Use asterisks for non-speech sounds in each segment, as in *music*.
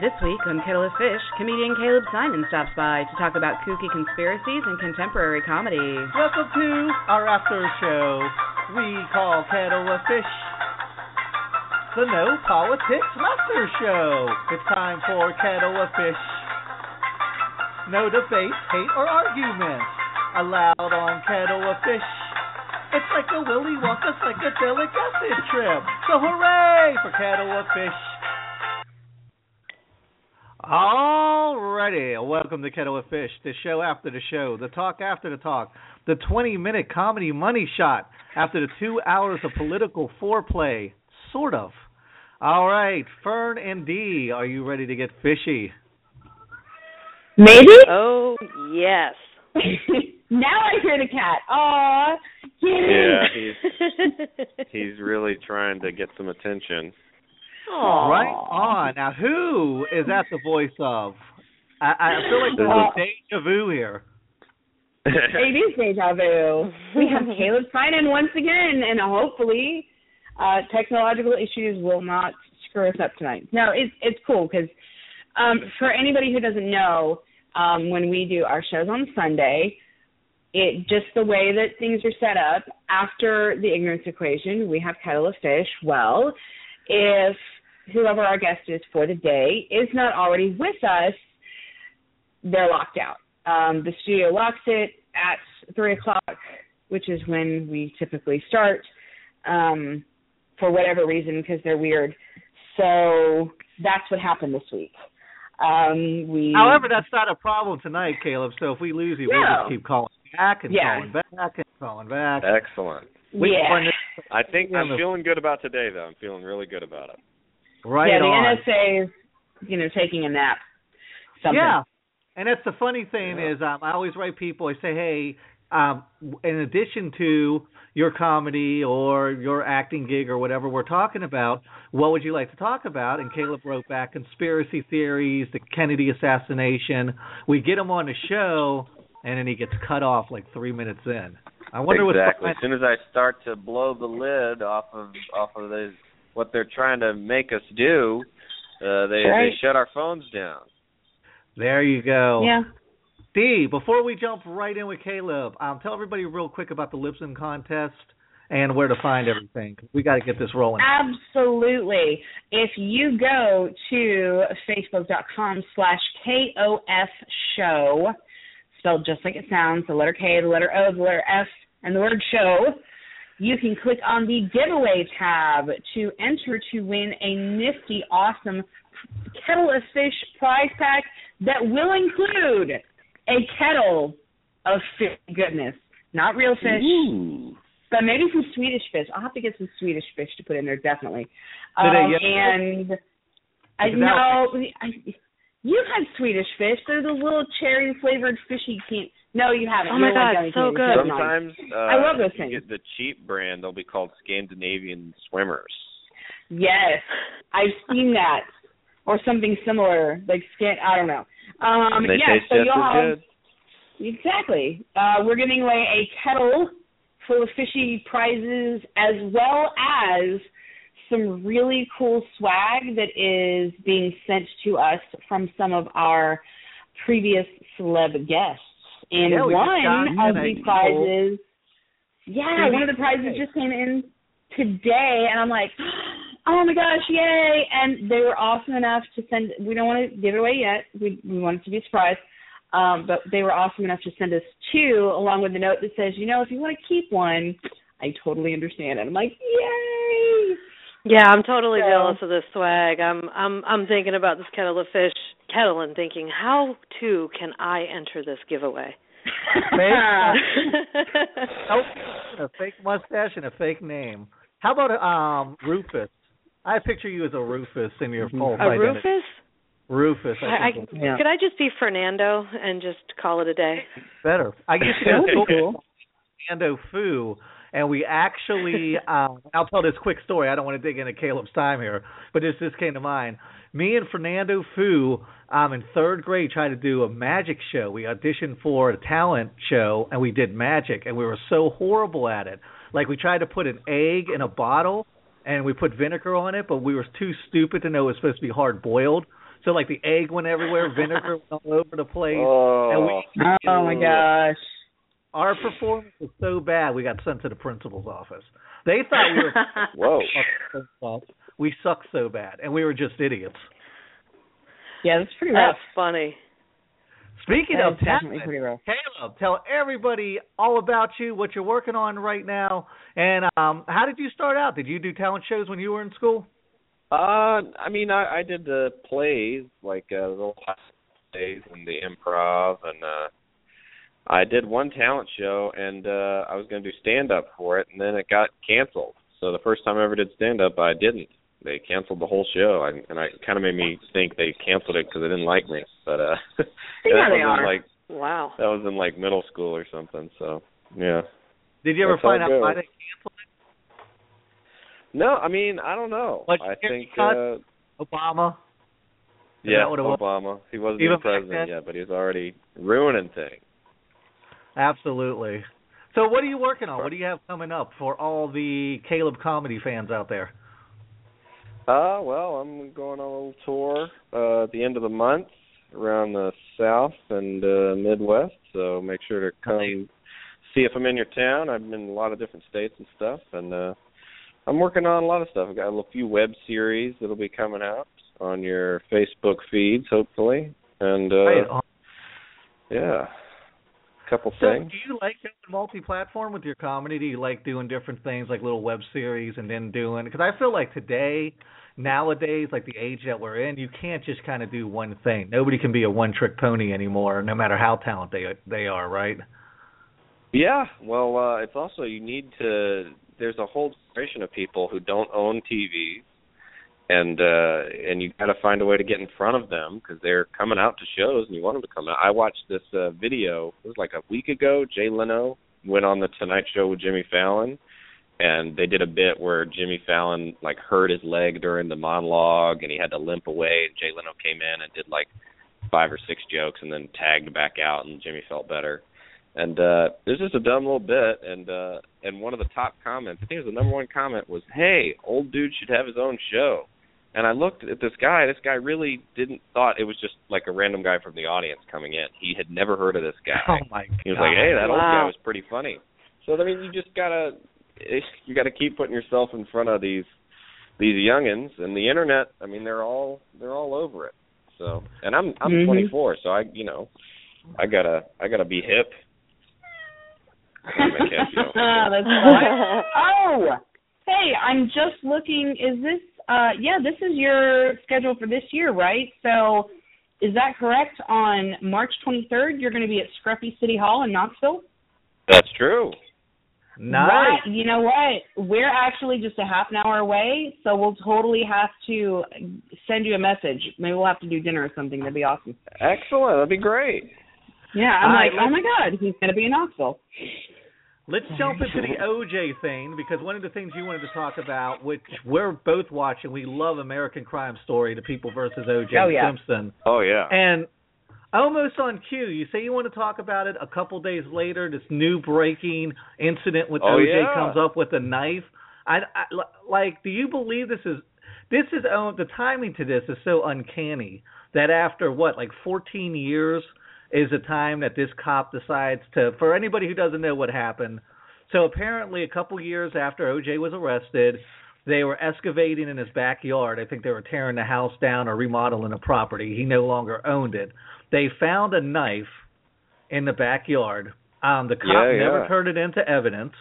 This week on Kettle of Fish, comedian Caleb Synan stops by to talk about kooky conspiracies and contemporary comedy. Welcome to our after show we call Kettle of Fish. The No Politics Laughter Show. It's time for Kettle of Fish. No debate, hate, or argument allowed on Kettle of Fish. It's like a Willy Wonka psychedelic acid trip. So hooray for Kettle of Fish. Alrighty, welcome to Kettle of Fish, the show after the show, the talk after the talk, the 20 minute comedy money shot after the two hours of political foreplay, sort of. All right, Fern and Dee, are you ready to get fishy? Maybe? Oh, yes. *laughs* now I hear the cat. Aw, yeah, he's *laughs* he's really trying to get some attention. Aww. Right on. Now, who is that the voice of? I, I feel like there's a deja vu here. *laughs* it is deja vu. We have *laughs* Caleb Synan once again, and hopefully, uh, technological issues will not screw us up tonight. No, it's it's cool because um, for anybody who doesn't know, um, when we do our shows on Sunday, it just the way that things are set up after the ignorance equation, we have kettle of fish. Well, if whoever our guest is for the day is not already with us, they're locked out. Um, the studio locks it at three o'clock, which is when we typically start, um, for whatever reason because they're weird. So that's what happened this week. Um, we. However, that's not a problem tonight, Caleb. So if we lose you, we'll just keep calling back and Yeah. calling back and calling back. Excellent. We- yeah. I think I'm feeling good about today, though. I'm feeling really good about it. Right yeah, the on. NSA is, you know, taking a nap. Something. Yeah, and that's the funny thing Yeah. is, um, I always write people. I say, hey, um, in addition to your comedy or your acting gig or whatever we're talking about, what would you like to talk about? And Caleb wrote back conspiracy theories, the Kennedy assassination. We get him on the show, and then he gets cut off like three minutes in. I wonder exactly. what's As soon as I start to blow the lid off of off of the, what they're trying to make us do, uh, they Right. they shut our phones down. There you go. Yeah. Dee, before we jump right in with Caleb, um, tell everybody real quick about the lip sync contest and where to find everything. we got to get this rolling. Absolutely. If you go to facebook.com slash KOF show, spelled just like it sounds, the letter K, the letter O, the letter F, and the word show, you can click on the giveaway tab to enter to win a nifty, awesome kettle of fish prize pack that will include a kettle of fish goodness. Not real fish, Ooh. but maybe some Swedish fish. I'll have to get some Swedish fish to put in there definitely. Um, and I know I, you've had Swedish fish. They're the little cherry flavored fishy can No, you haven't. Oh my You don't like God, any so good. Sometimes uh, I love those things. You get the cheap brand. They'll be called Scandinavian swimmers. Yes, I've seen *laughs* that, or something similar, like skin. I don't know. Um, and they yeah, taste so just you'll as have good. exactly. Uh, we're giving away a kettle full of fishy prizes, as well as some really cool swag that is being sent to us from some of our previous celeb guests. And Yeah, one of the prizes, yeah, one of the prizes just came in today, and I'm like, *gasps* oh my gosh, yay! And they were awesome enough to send. We don't want to give it away yet. We we want it to be a surprise. Um, but they were awesome enough to send us two, along with a note that says, you know, if you want to keep one, I totally understand And I'm like, yay! Yeah, I'm totally So- jealous of this swag. I'm I'm I'm thinking about this kettle of fish kettle and thinking, how too can I enter this giveaway? Nope. *laughs* a fake mustache and a fake name. How about um Rufus? I picture you as a Rufus in your false a identity. Rufus? Rufus. I, I, I, Yeah. Could I just be Fernando and just call it a day? better. I used to That would be cool. Fernando Fu, and we actually. *laughs* Um, I'll tell this quick story. I don't want to dig into Caleb's time here, but this just came to mind. Me and Fernando Fu, um, in third grade, tried to do a magic show. We auditioned for a talent show, and we did magic, and we were so horrible at it. Like we tried to put an egg in a bottle, and we put vinegar on it, but we were too stupid to know it was supposed to be hard boiled. So like the egg went everywhere, vinegar *laughs* went all over the place. Oh, And we, Oh my gosh. Our performance was so bad we got sent to the principal's office. They thought we were *laughs* whoa. we sucked so bad, and we were just idiots. Yeah, that's pretty rough. That's funny. Speaking That of talent, pretty rough. Caleb, tell everybody all about you, what you're working on right now, and um, how did you start out? Did you do talent shows when you were in school? Uh, I mean, I, I did the plays, like uh, the little plays and the improv, and uh I did one talent show, and uh I was going to do stand up for it, and then it got canceled. So the first time I ever did stand up, I didn't. They canceled the whole show, and, and I kind of made me think they canceled it because they didn't like me. But uh, See *laughs* that they was in are. like Wow. that was in like middle school or something. So yeah. Did you ever That's find out why they canceled it? No, I mean I don't know. Like, I think uh? Obama. Is yeah, that was? Obama. He wasn't Even even president yet, but he's already ruining things. Absolutely. So what are you working on? What do you have coming up for all the Caleb comedy fans out there? Uh, well, I'm going on a little tour uh, at the end of the month around the South and uh, Midwest. So make sure to come see if I'm in your town. I've been in a lot of different states and stuff, and uh, I'm working on a lot of stuff. I've got a few web series that'll be coming out on your Facebook feeds, hopefully, and uh, Right yeah, couple So things. do you like multi-platform with your comedy? Do you like doing different things like little web series and then doing? Because I feel like today, nowadays, like the age that we're in, you can't just kind of do one thing. Nobody can be a one-trick pony anymore, no matter how talented they they are, right? Yeah, well, uh it's also you need to there's a whole generation of people who don't own TVs and uh and you got to find a way to get in front of them cuz they're coming out to shows and you want them to come out. I watched this uh video it was like a week ago Jay Leno went on the Tonight Show with Jimmy Fallon and they did a bit where Jimmy Fallon like hurt his leg during the monologue and he had to limp away and Jay Leno came in and did like five or six jokes and then tagged back out and Jimmy felt better and uh there's just a dumb little bit and uh and one of the top comments i think it was the number one comment was hey old dude should have his own show and i looked at this guy this guy really didn't thought it was just like a random guy from the audience coming in he had never heard of this guy Oh my god! he was like hey that old guy Wow. was pretty funny so i mean you just gotta *laughs* you gotta keep putting yourself in front of these these youngins and the internet i mean they're all they're all over it so and i'm i'm Mhm. 24 so i you know i gotta i gotta be hip Make it, you know. *laughs* That's *laughs* funny. oh, hey, I'm just looking. Is this? Uh, yeah, this is your schedule for this year, right? So, is that correct? On March 23rd, you're going to be at Scruffy City Hall in Knoxville. That's true. nice. Right. You know what? We're actually just a half an hour away, so we'll totally have to send you a message. Maybe we'll have to do dinner or something. That'd be awesome. Excellent. That'd be great. Yeah, I'm All like, right, oh my god, he's going to be in Knoxville. Let's jump into the OJ thing because one of the things you wanted to talk about, which we're both watching, we love American Crime Story, The People versus OJ Oh, yeah. Simpson, Oh yeah. and almost on cue, you say you want to talk about it. A couple days later, this new breaking incident with Oh, OJ yeah. comes up with a knife. I, I like. Do you believe this is? This is oh, the timing to this is so uncanny that after what like 14 years is the time that this cop decides to. For anybody who doesn't know what happened, so apparently a couple years after OJ was arrested, they were excavating in his backyard. I think they were tearing the house down or remodeling a property. He no longer owned it. They found a knife in the backyard. Um, the cop Yeah, never yeah. turned it into evidence.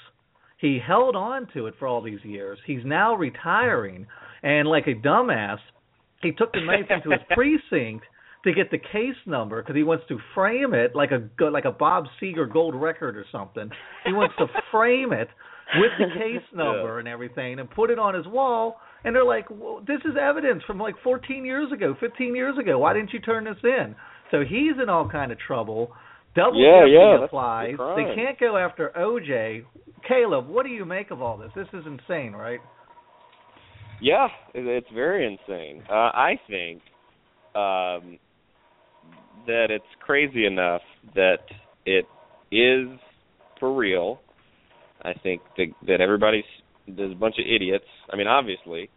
He held on to it for all these years. He's now retiring, and like a dumbass, he took the knife into his *laughs* precinct to get the case number because he wants to frame it like a like a Bob Seger gold record or something. He wants to *laughs* frame it with the case number and everything and put it on his wall. And they're like, well, "This is evidence from like 14 years ago, 15 years ago. Why didn't you turn this in?" So he's in all kind of trouble. Double Yeah, yeah, applies. They can't go after OJ. Caleb, what do you make of all this? This is insane, right? Yeah, it's very insane. Uh, I think um, that it's crazy enough that it is for real. I think that, that everybody's there's a bunch of idiots. I mean, obviously,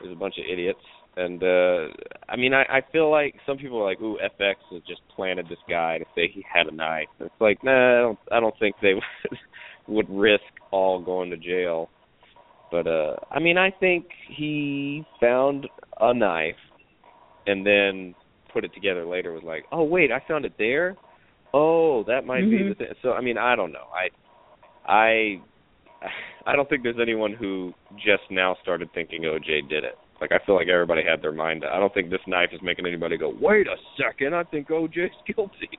there's a bunch of idiots And uh I mean, I I feel like some people are like, "Ooh, FX has just planted this guy to say he had a knife." It's like, nah, I don't I don't think they *laughs* would, would risk all going to jail. But uh I mean, I think he found a knife and then put it together later was like, "Oh, wait, I found it there." Oh, that might Mhm. be the thing. So I mean, I don't know. I I *sighs* I don't think there's anyone who just now started thinking OJ did it. Like I feel like everybody had their mind. I don't think this knife is making anybody go, "Wait a second, I think OJ's *laughs* guilty."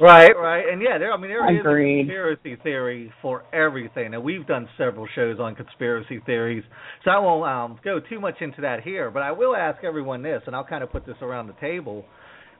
Right, right, and yeah, there. I mean, there is Agreed. a conspiracy theory for everything, and we've done several shows on conspiracy theories, so I won't um, go too much into that here. But I will ask everyone this, and I'll kind of put this around the table.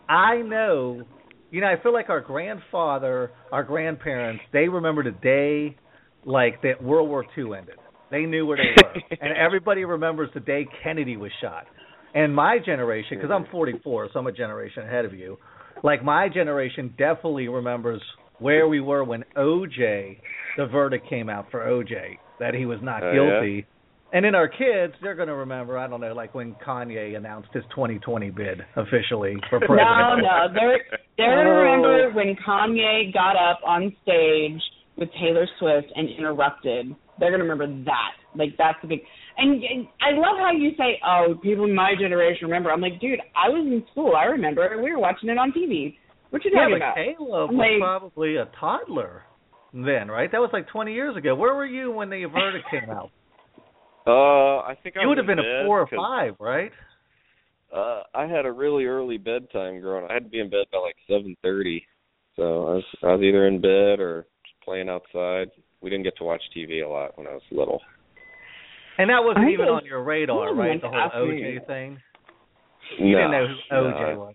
I know, you know, I feel like our grandfather, our grandparents, they remember the day like that World War II ended. They knew where they were, *laughs* and everybody remembers the day Kennedy was shot. And my generation, because I'm 44, so I'm a generation ahead of you. Like my generation definitely remembers where we were when OJ, the verdict came out for OJ that he was not Oh, yeah? guilty. And then our kids, they're going to remember, I don't know, like when Kanye announced his 2020 bid officially for president. no, no, they're they're gonna Oh. remember when Kanye got up on stage with Taylor Swift and interrupted. They're gonna remember that. Like that's the big. And, and I love how you say, "Oh, people in my generation remember." I'm like, dude, I was in school. I remember. We were watching it on TV. What you Yeah, talking but about? Caleb was Like- probably a toddler then, right? That was like 20 years ago. Where were you when the verdict came out? *laughs* Uh, I think I You was would have been a four or five, right? Uh, I had a really early bedtime growing up. I had to be in bed by like 7:30, so I was I was either in bed or playing outside. We didn't get to watch TV a lot when I was little. And that wasn't I even on your radar, right? The whole. OJ thing. no, You didn't know who OJ I- was.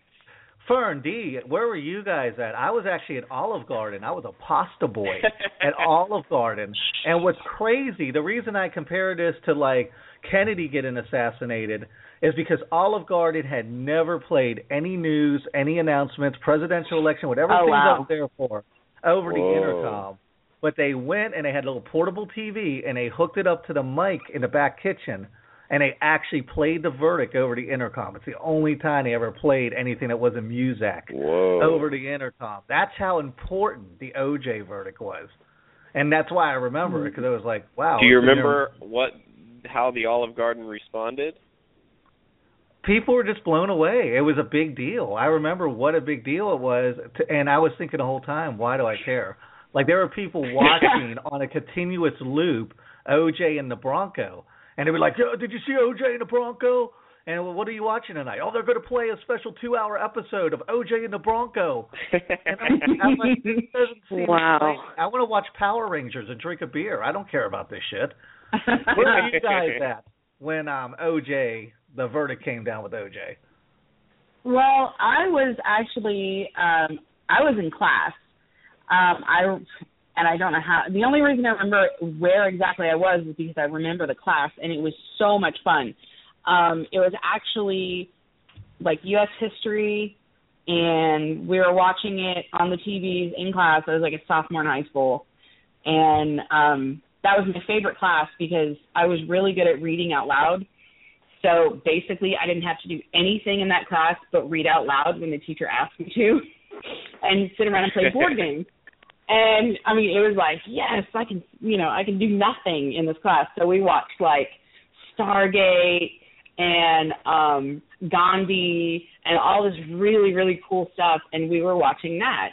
Fern D, where were you guys at? I was actually at Olive Garden. I was a pasta boy *laughs* at Olive Garden. And what's crazy, the reason I compare this to like Kennedy getting assassinated is because Olive Garden had never played any news, any announcements, presidential election, whatever Oh, things wow. up there for, over the intercom. But they went and they had a little portable TV and they hooked it up to the mic in the back kitchen and they actually played the verdict over the intercom. It's the only time they ever played anything that wasn't music Whoa. over the intercom. That's how important the OJ verdict was, and that's why I remember it because it was like, wow. Do you remember what how the Olive Garden responded? people were just blown away. It was a big deal. I remember what a big deal it was, to, and I was thinking the whole time, why do I care? Like there were people *laughs* watching on a continuous loop OJ and the Bronco, and they were like, Yo, "Did you see OJ and the Bronco?" And well, what are you watching tonight? Oh, they're going to play a special two-hour episode of OJ and the Bronco. And I'm, I'm like, this *laughs* doesn't seem Wow. exciting. I want to watch Power Rangers and drink a beer. I don't care about this shit. Where were you guys *laughs* at when um OJ the verdict came down with OJ? Well, I was actually um I was in class. Um I and I don't know how the only reason I remember where exactly I was is because I remember the class and it was so much fun. Um it was actually like US history and we were watching it on the TVs in class. I was like a sophomore in high school. And um that was my favorite class because I was really good at reading out loud. So basically, I didn't have to do anything in that class but read out loud when the teacher asked me to, *laughs* and sit around and play board *laughs* games. And I mean, it was like, yes, I can, you know, I can do nothing in this class. So we watched like Stargate and um Gandhi and all this really, really cool stuff, and we were watching that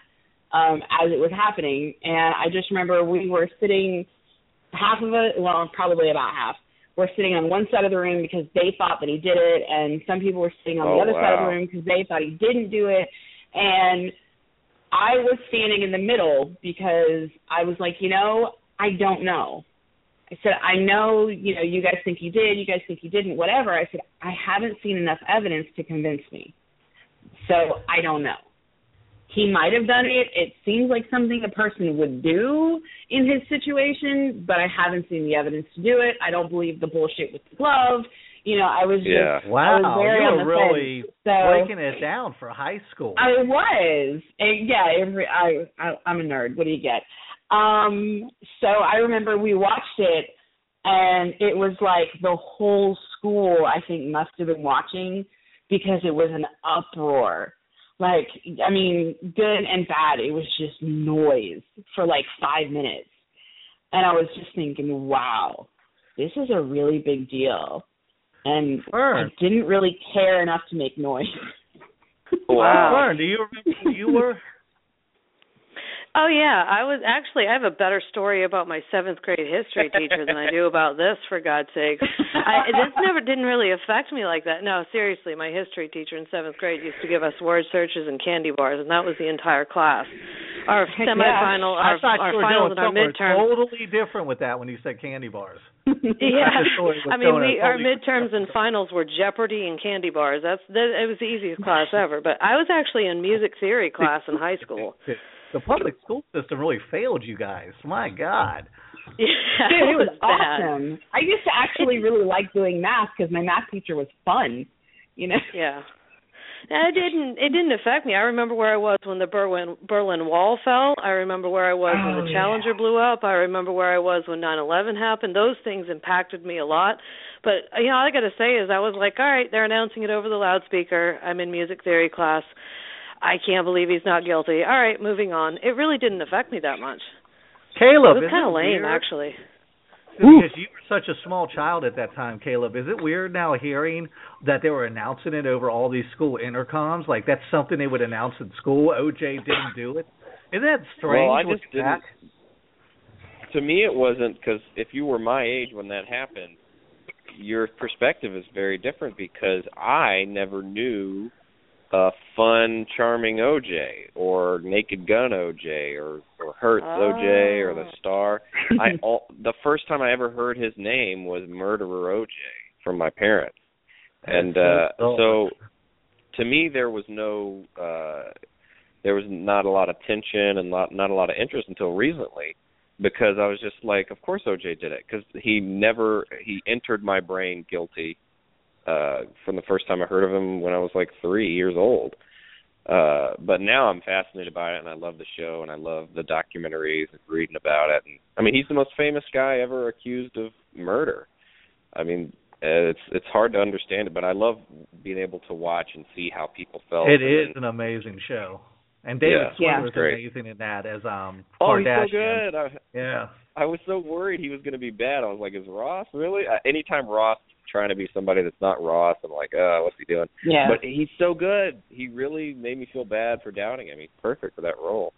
um as it was happening. And I just remember we were sitting half of it, well, probably about half were sitting on one side of the room because they thought that he did it, and some people were sitting on Oh, the other side of the room because they thought he didn't do it. And I was standing in the middle because I was like, you know, I don't know. I said, I know, you know, you guys think you did, you guys think you didn't, whatever. I said, I haven't seen enough evidence to convince me. So I don't know. He might have done it. It seems like something a person would do in his situation, but I haven't seen the evidence to do it. I don't believe the bullshit with the glove. You know, I was Yeah. just Wow, I was very you on were the really fence. So breaking it down for high school. I was. And yeah, every, I, I I'm a nerd. What do you get? Um so I remember we watched it and it was like the whole school I think must have been watching because it was an uproar. Like I mean, good and bad. It was just noise for like five minutes, and I was just thinking, wow, this is a really big deal. And I didn't really care enough to make noise. wow. Fern, do you remember who you were? Oh yeah, I was actually I have a better story about my seventh grade history teacher than I do about this. For God's sake, I, this never didn't really affect me like that. No, seriously, my history teacher in seventh grade used to give us word searches and candy bars, and that was the entire class. Our *laughs* semifinal, yeah. our, our finals, and our midterms. Totally different with that when you said candy bars. *laughs* yeah, I mean, we our midterms and finals were Jeopardy and candy bars. That's that. It was the easiest class ever. But I was actually in music theory class in high school *laughs* the public school system really failed you guys. My God. *laughs* Yeah, Dude, it was, was awesome. I used to actually really like doing math because my math teacher was fun. You know. Yeah. It didn't. It didn't affect me. I remember where I was when the Berlin Berlin Wall fell. I remember where I was oh, when the oh, Challenger yeah. blew up. I remember where I was when nine eleven happened. Those things impacted me a lot. But you know, all I got to say is I was like, all right, they're announcing it over the loudspeaker. I'm in music theory class. I can't believe he's not guilty. All right, moving on. It really didn't affect me that much. Caleb, it was kind of lame, weird? actually. Because you were such a small child at that time, Caleb. Is it weird now hearing that they were announcing it over all these school intercoms? Like that's something they would announce in school. OJ didn't do it. Isn't that strange? Well, I just didn't. Back? To me, it wasn't because if you were my age when that happened, your perspective is very different because I never knew uh fun, charming OJ or Naked Gun OJ or or Hertz oh. OJ or the Star. *laughs* I all, the first time I ever heard his name was Murderer OJ from my parents, and uh so to me there was no uh there was not a lot of tension and not not a lot of interest until recently because I was just like, of course OJ did it because he never he entered my brain guilty uh from the first time I heard of him when I was like three years old. Uh but now I'm fascinated by it and I love the show and I love the documentaries and reading about it and I mean he's the most famous guy ever accused of murder. I mean it's it's hard to understand it, but I love being able to watch and see how people felt. It is an amazing show. And David yeah, was amazing in that as um Oh, he's so good. I, yeah. I was so worried he was going to be bad. I was like, is Ross really? Uh, anytime Ross trying to be somebody that's not Ross, I'm like, oh, what's he doing? Yeah. But he's so good. He really made me feel bad for doubting him. He's perfect for that role.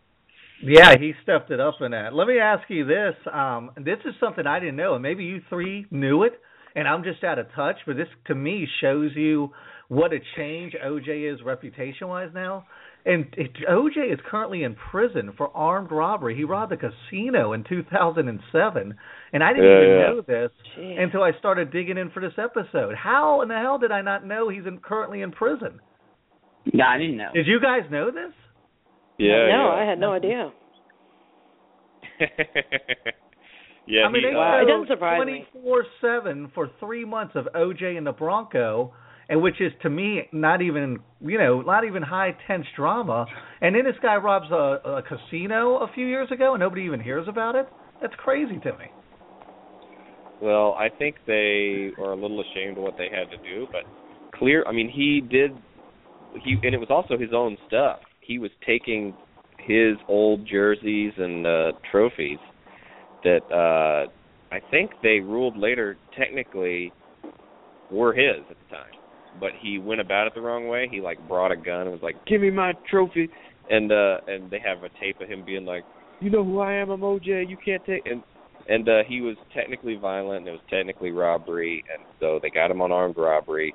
Yeah, he stepped it up in that. Let me ask you this. Um, this is something I didn't know, and maybe you three knew it, and I'm just out of touch. But this, to me, shows you what a change OJ is reputation-wise now. And it, OJ is currently in prison for armed robbery. He robbed a casino in 2007, and I didn't Yeah, even yeah. know this Jeez. until I started digging in for this episode. How in the hell did I not know he's in, currently in prison? Yeah, I didn't know. Did you guys know this? Yeah. no, yeah. I had no idea. *laughs* yeah. I mean, he, they uh, it doesn't surprise me. 24/7 for three months of OJ and the Bronco, and which is to me not even you know not even high tense drama. And then this guy robs a, a casino a few years ago, and nobody even hears about it. That's crazy to me. Well, I think they are a little ashamed of what they had to do, but clear. I mean, he did. He and it was also his own stuff. He was taking his old jerseys and uh trophies that uh I think they ruled later technically were his at the time. But he went about it the wrong way. He like brought a gun and was like, "Give me my trophy." And uh and they have a tape of him being like, "You know who I am? I'm OJ. You can't take." And and uh he was technically violent and it was technically robbery and so they got him on armed robbery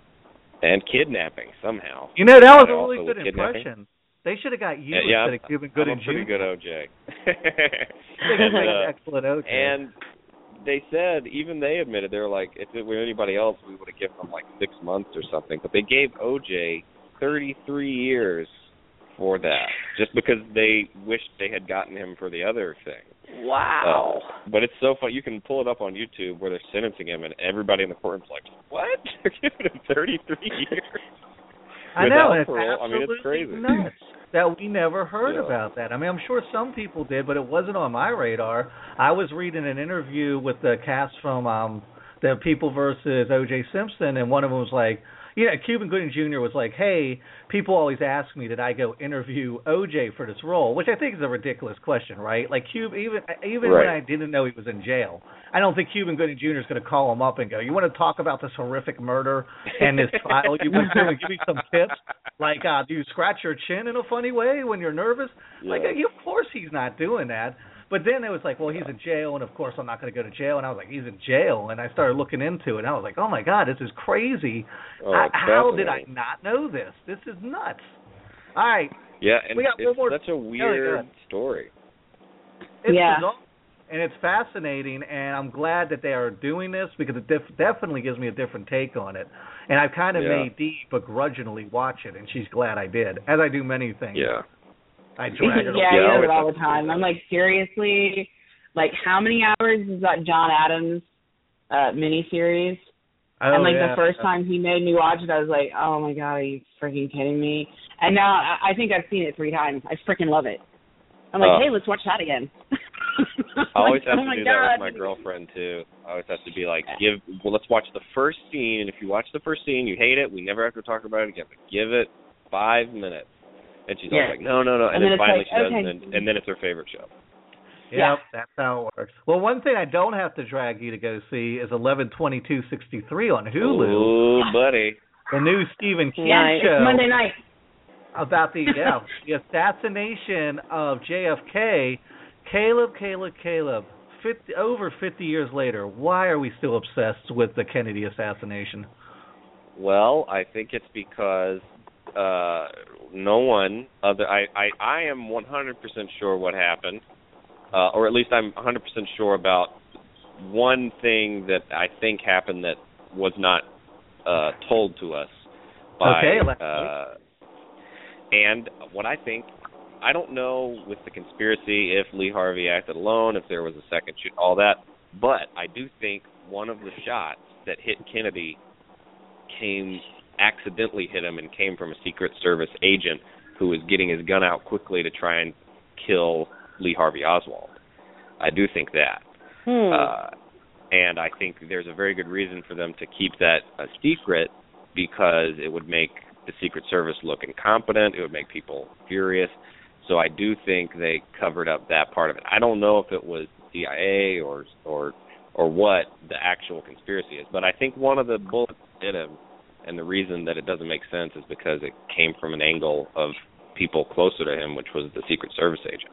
and kidnapping somehow. You know that was And a really good impression. They should have got you Yeah, yeah, instead of Cuban Good I'm a pretty good OJ. *laughs* They could and, make uh, an excellent OJ. and they said even they admitted they were like if it were anybody else we would have given them like six months or something but they gave oj thirty three years for that just because they wished they had gotten him for the other thing Wow. Uh, but it's so fun you can pull it up on youtube where they're sentencing him and everybody in the courtroom's like what *laughs* they're giving him thirty three years I know, without it's parole. I mean, it's crazy. nuts that we never heard Yeah. about that. I mean, I'm sure some people did, but it wasn't on my radar. I was reading an interview with the cast from um the People versus O.J. Simpson, and one of them was like, yeah, Cuba Gooding Jr. was like, "Hey, people always ask me did I go interview OJ for this role," which I think is a ridiculous question, right? Like Cuban, even even right. when I didn't know he was in jail, I don't think Cuba Gooding Jr. is going to call him up and go, "You want to talk about this horrific murder and this trial you want to *laughs* give me some tips?" Like, uh, do you scratch your chin in a funny way when you're nervous? Yeah. Like, of course he's not doing that. But then it was like, well, he's in jail, and of course I'm not going to go to jail. And I was like, he's in jail, and I started looking into it, and I was like, oh my god, this is crazy. Oh, I, how did I not know this? This is nuts. All right, Yeah, and We got one it's more- such a weird story. it's Yeah. bizarre, and it's fascinating, and I'm glad that they are doing this because it def- definitely gives me a different take on it. And I've kind of Yeah. made Dee begrudgingly watch it, and she's glad I did, as I do many things. Yeah. I drag it. yeah, Yeah, I I do it all the time. I'm like, seriously, like how many hours is that John Adams uh miniseries? Oh, and like yeah. the first time he made me watch it, I was like, oh my god, are you freaking kidding me? And now I, I think I've seen it three times. I freaking love it. I'm like, Oh. hey, let's watch that again. I *laughs* always Like, have oh to my do god. that with my girlfriend too. I always have to be like, give well, let's watch the first scene, and if you watch the first scene, you hate it, we never have to talk about it again. But give it five minutes, and she's Yeah. always like, no, no, no, and, And then, then finally like, she does, and, then, and then it's her favorite show. Yep, Yeah. that's how it works. Well, one thing I don't have to drag you to go see is eleven twenty two sixty three on Hulu, Ooh, buddy. the new Stephen King yeah, show it's Monday night. about the *laughs* yeah the assassination of JFK. Caleb, Caleb, Caleb. 50, over fifty years later, why are we still obsessed with the Kennedy assassination? Well, I think it's because uh no one other I I I am 100% sure what happened. Uh or at least I'm 100% sure about one thing that I think happened that was not uh told to us by Okay, uh and what I think I don't know with the conspiracy if Lee Harvey acted alone, if there was a second shoot, all that, but I do think one of the shots that hit Kennedy came accidentally hit him and came from a Secret Service agent who was getting his gun out quickly to try and kill Lee Harvey Oswald. I do think that. Hmm. Uh, and I think there's a very good reason for them to keep that a secret because it would make the Secret Service look incompetent. It would make people furious. So I do think they covered up that part of it. I don't know if it was CIA or or or what the actual conspiracy is, but I think one of the bullets hit him, and the reason that it doesn't make sense is because it came from an angle of people closer to him, which was the Secret Service agent.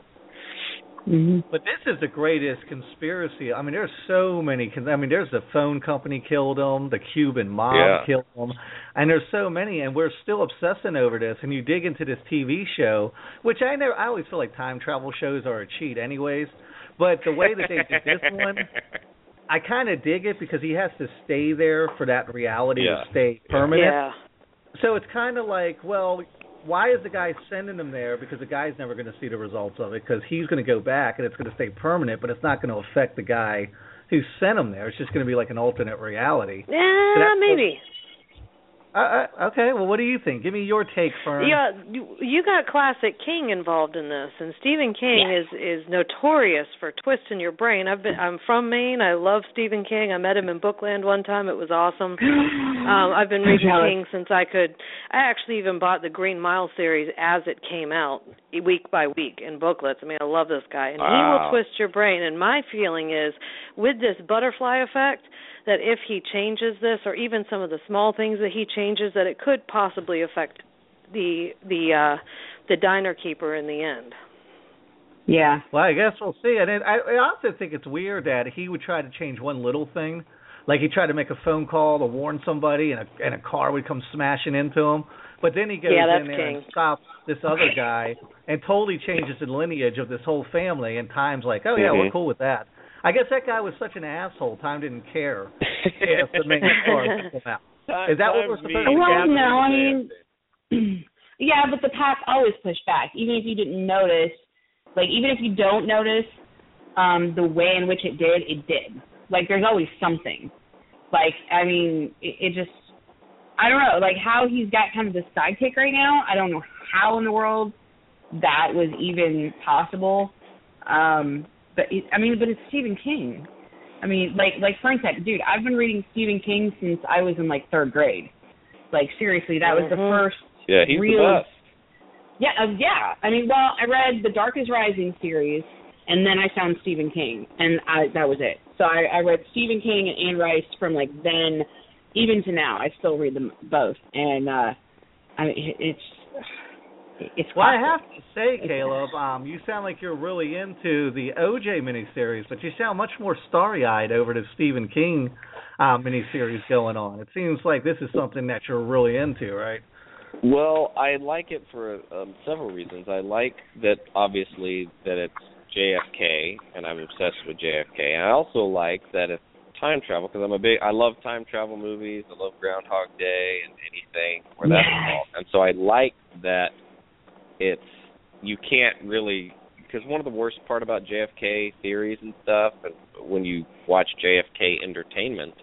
Mm-hmm. But this is the greatest conspiracy. I mean, there's so many. con- I mean, there's the phone company killed him, the Cuban mob Yeah. killed him, and there's so many, and we're still obsessing over this. And you dig into this TV show, which I never. I always feel like time travel shows are a cheat, anyways. But the way that they did this one, *laughs* I kind of dig it because he has to stay there for that reality Yeah. to stay permanent. Yeah. So it's kind of like, well, why is the guy sending him there? Because the guy's never going to see the results of it because he's going to go back and it's going to stay permanent, but it's not going to affect the guy who sent him there. It's just going to be like an alternate reality. Yeah, that's- maybe. Uh, uh, okay, well, what do you think? Give me your take, Fern. Yeah, you, you got classic King involved in this, and Stephen King is is notorious for twisting your brain. I've been I'm from Maine. I love Stephen King. I met him in Bookland one time. It was awesome. *gasps* Um, I've been reading Jealous. King since I could. I actually even bought the Green Mile series as it came out, week by week in booklets. I mean, I love this guy, and he will twist your brain. And my feeling is, with this butterfly effect, that if he changes this, or even some of the small things that he changes, that it could possibly affect the the uh the diner keeper in the end. Yeah. Well, I guess we'll see. And it, I, I also think it's weird that he would try to change one little thing, like he tried to make a phone call to warn somebody, and a and a car would come smashing into him. But then he goes Yeah, in there and King. stops this other guy and totally changes the lineage of this whole family. And Time's like, oh yeah, we're Mhm. cool with that. I guess that guy was such an asshole. Time didn't care *laughs* if the main car took him out. Is that what we're supposed to Well, no, I mean, yeah, but the pack always pushed back, even if you didn't notice. Like, even if you don't notice um the way in which it did, it did. Like, there's always something. Like, I mean, it, it just, I don't know, like how he's got kind of the sidekick right now. I don't know how in the world that was even possible. Um, but it, I mean, but it's Stephen King. I mean, like like Frank said, dude, I've been reading Stephen King since I was in like third grade. Like seriously, that was the Mhm. first Yeah, he's real the best. Yeah, uh, yeah. I mean, well, I read the Dark is Rising series, and then I found Stephen King, and I that was it. So I, I read Stephen King and Anne Rice from like then, even to now. I still read them both, and uh I mean, it's it's. Well, I have to say, Caleb, um, you sound like you're really into the OJ miniseries, but you sound much more starry-eyed over the Stephen King um, miniseries going on. It seems like this is something that you're really into, right? Well, I like it for um, several reasons. I like that obviously that it's JFK, and I'm obsessed with JFK. And I also like that it's time travel because I'm a big. I love time travel movies. I love Groundhog Day and anything where that's involved. And so I like that it's you can't really because one of the worst part about JFK theories and stuff, and when you watch JFK entertainment,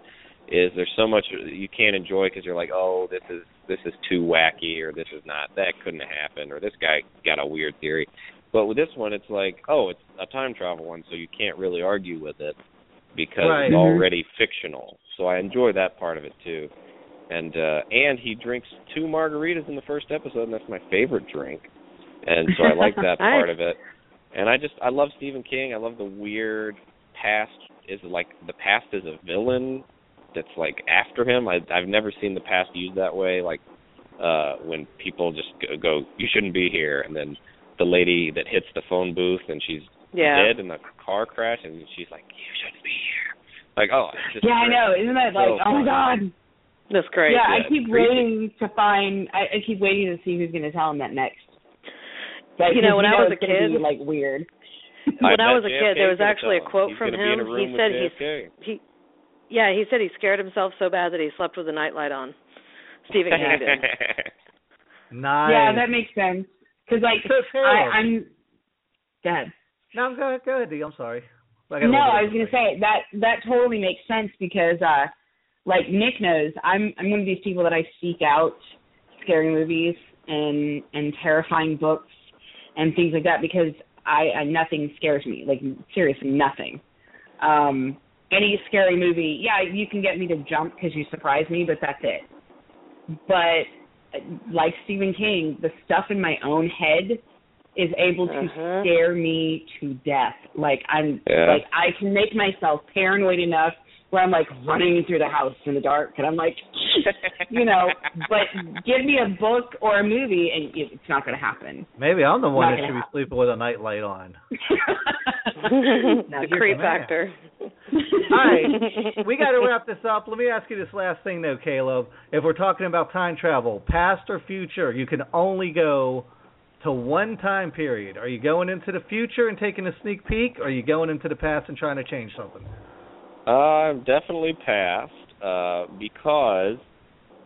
is there's so much you can't enjoy because you're like, oh, this is this is too wacky, or this is not that couldn't have happened, or this guy got a weird theory. But with this one, it's like, oh, it's a time travel one, so you can't really argue with it because Right. it's Mhm. already fictional. So I enjoy that part of it too. And uh and he drinks two margaritas in the first episode, and that's my favorite drink. And so I like *laughs* that part of it. And I just I love Stephen King. I love the weird past is like the past is a villain that's like after him. I I've never seen the past used that way like uh when people just go, go you shouldn't be here and then the lady that hits the phone booth and she's Yeah. dead in the car crash and she's like you shouldn't be here. Like oh, it's just Yeah, I know. Isn't that like? So oh my god. That's great. yeah, yeah, I keep creepy. waiting to find. I, I keep waiting to see who's going to tell him that next. Like, You know, when I was a gonna kid- Be, like weird. *laughs* When I bet was a JFK kid, there was actually a quote from gonna be in a him. He with said he's JFK. he yeah, he said he scared himself so bad that he slept with a nightlight on. Stephen King did. Nice. *laughs* Yeah, that makes sense. Because like So, I, I'm. Go ahead. No, go ahead, go ahead, Dee. I'm sorry. I No, I was gonna of- say that that totally makes sense because uh like Nick knows, I'm I'm one of these people that I seek out scary movies and and terrifying books and things like that because I, I nothing scares me. Like seriously nothing. Um any scary movie, yeah, you can get me to jump because you surprise me, but that's it. But uh, like Stephen King, the stuff in my own head is able to Uh-huh. scare me to death. Like I'm Yeah. like I can make myself paranoid enough where I'm like running through the house in the dark and I'm like *laughs* you know, but give me a book or a movie and it's not going to happen. Maybe I'm the one Not that should gonna be sleeping with a nightlight on. *laughs* *laughs* No, the creep factor. All right, we got to wrap this up. Let me ask you this last thing, though, Caleb. If we're talking about time travel, past or future, you can only go to one time period. Are you going into the future and taking a sneak peek, or are you going into the past and trying to change something? Uh, definitely past, uh, because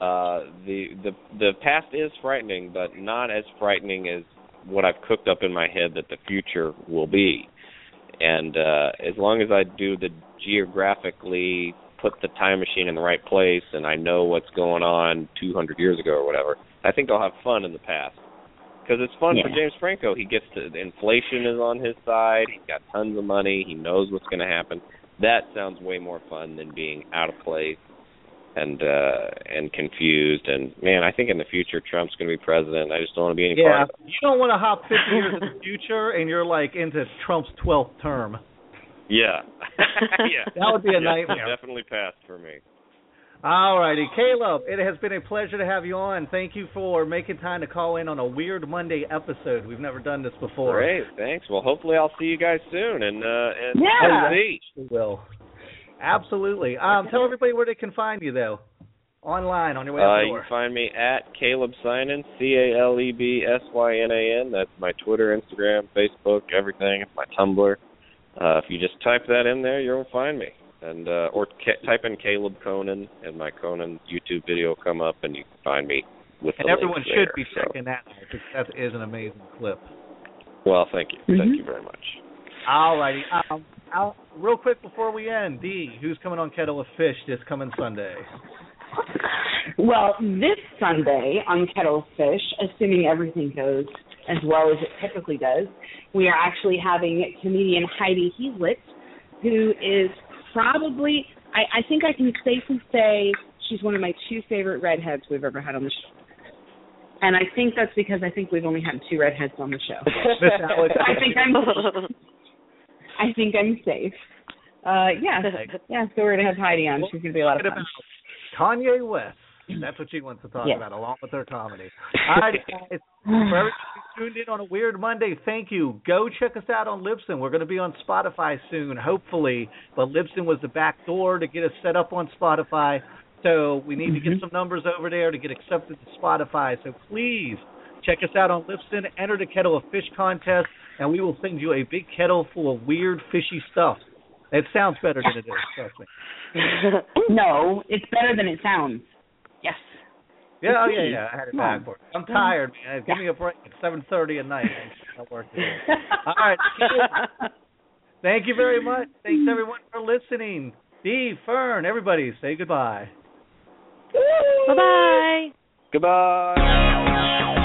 uh, the the the past is frightening, but not as frightening as what I've cooked up in my head that the future will be. And uh, as long as I do the geographically put the time machine in the right place, and I know what's going on 200 years ago or whatever, I think I'll have fun in the past. Because it's fun for James Franco. He gets to the inflation is on his side. He's got tons of money. He knows what's going to happen that sounds way more fun than being out of place and uh and confused. And man i think in the future trump's going to be president. I just don't want to be any Yeah, part of it. You don't want to hop 50 years in the *laughs* future and you're like into Trump's 12th term. yeah. *laughs* Yeah. That would be a Yeah, nightmare. definitely passed for me All righty, Caleb, it has been a pleasure to have you on. Thank you for making time to call in on a Weird Monday episode. We've never done this before. great thanks well hopefully i'll see you guys soon and uh and Yeah. see. We will. Absolutely. Um, tell everybody where they can find you, though. Online, on your way out Uh, you can find me at Caleb Synan, C A L E B S Y N A N. That's my Twitter, Instagram, Facebook, everything. It's my Tumblr. Uh, if you just type that in there, you'll find me. And uh, or ca- type in Caleb Conan, and my Conan YouTube video will come up, and you can find me with and the everyone links should there, be so. checking that out because that is an amazing clip. Well, thank you, thank Mhm. you very much. All righty. Um, I'll, real quick before we end, D, who's coming on Kettle of Fish this coming Sunday? Well, this Sunday on Kettle of Fish, assuming everything goes as well as it typically does, we are actually having comedian Heidi Heaslett, who is probably I, I think I can safely say she's one of my two favorite redheads we've ever had on the show. And I think that's because I think we've only had two redheads on the show. *laughs* I think I'm I think I'm safe. Uh yeah. Yeah, so we're gonna have Heidi on. She's gonna be a lot of fun. Kanye West. That's what she wants to talk Yes. about, along with her comedy. All right, *laughs* guys. For everybody tuned in on a weird Monday, thank you. Go check us out on Libsyn. We're going to be on Spotify soon, hopefully. But Libsyn was the back door to get us set up on Spotify. So we need to get mm-hmm. some numbers over there to get accepted to Spotify. So please check us out on Libsyn. Enter the Kettle of Fish contest, and we will send you a big kettle full of weird fishy stuff. It sounds better than it is, trust me. *laughs* No, it's better than it sounds. Yes. Yeah, oh yeah, yeah. I had it Come on. back for it. I'm tired, man. Give me a break. It's seven thirty at night. I'm not working. *laughs* All right. Thank you very much. Thanks everyone for listening. Steve, Fern, everybody, say goodbye. Bye bye. Goodbye.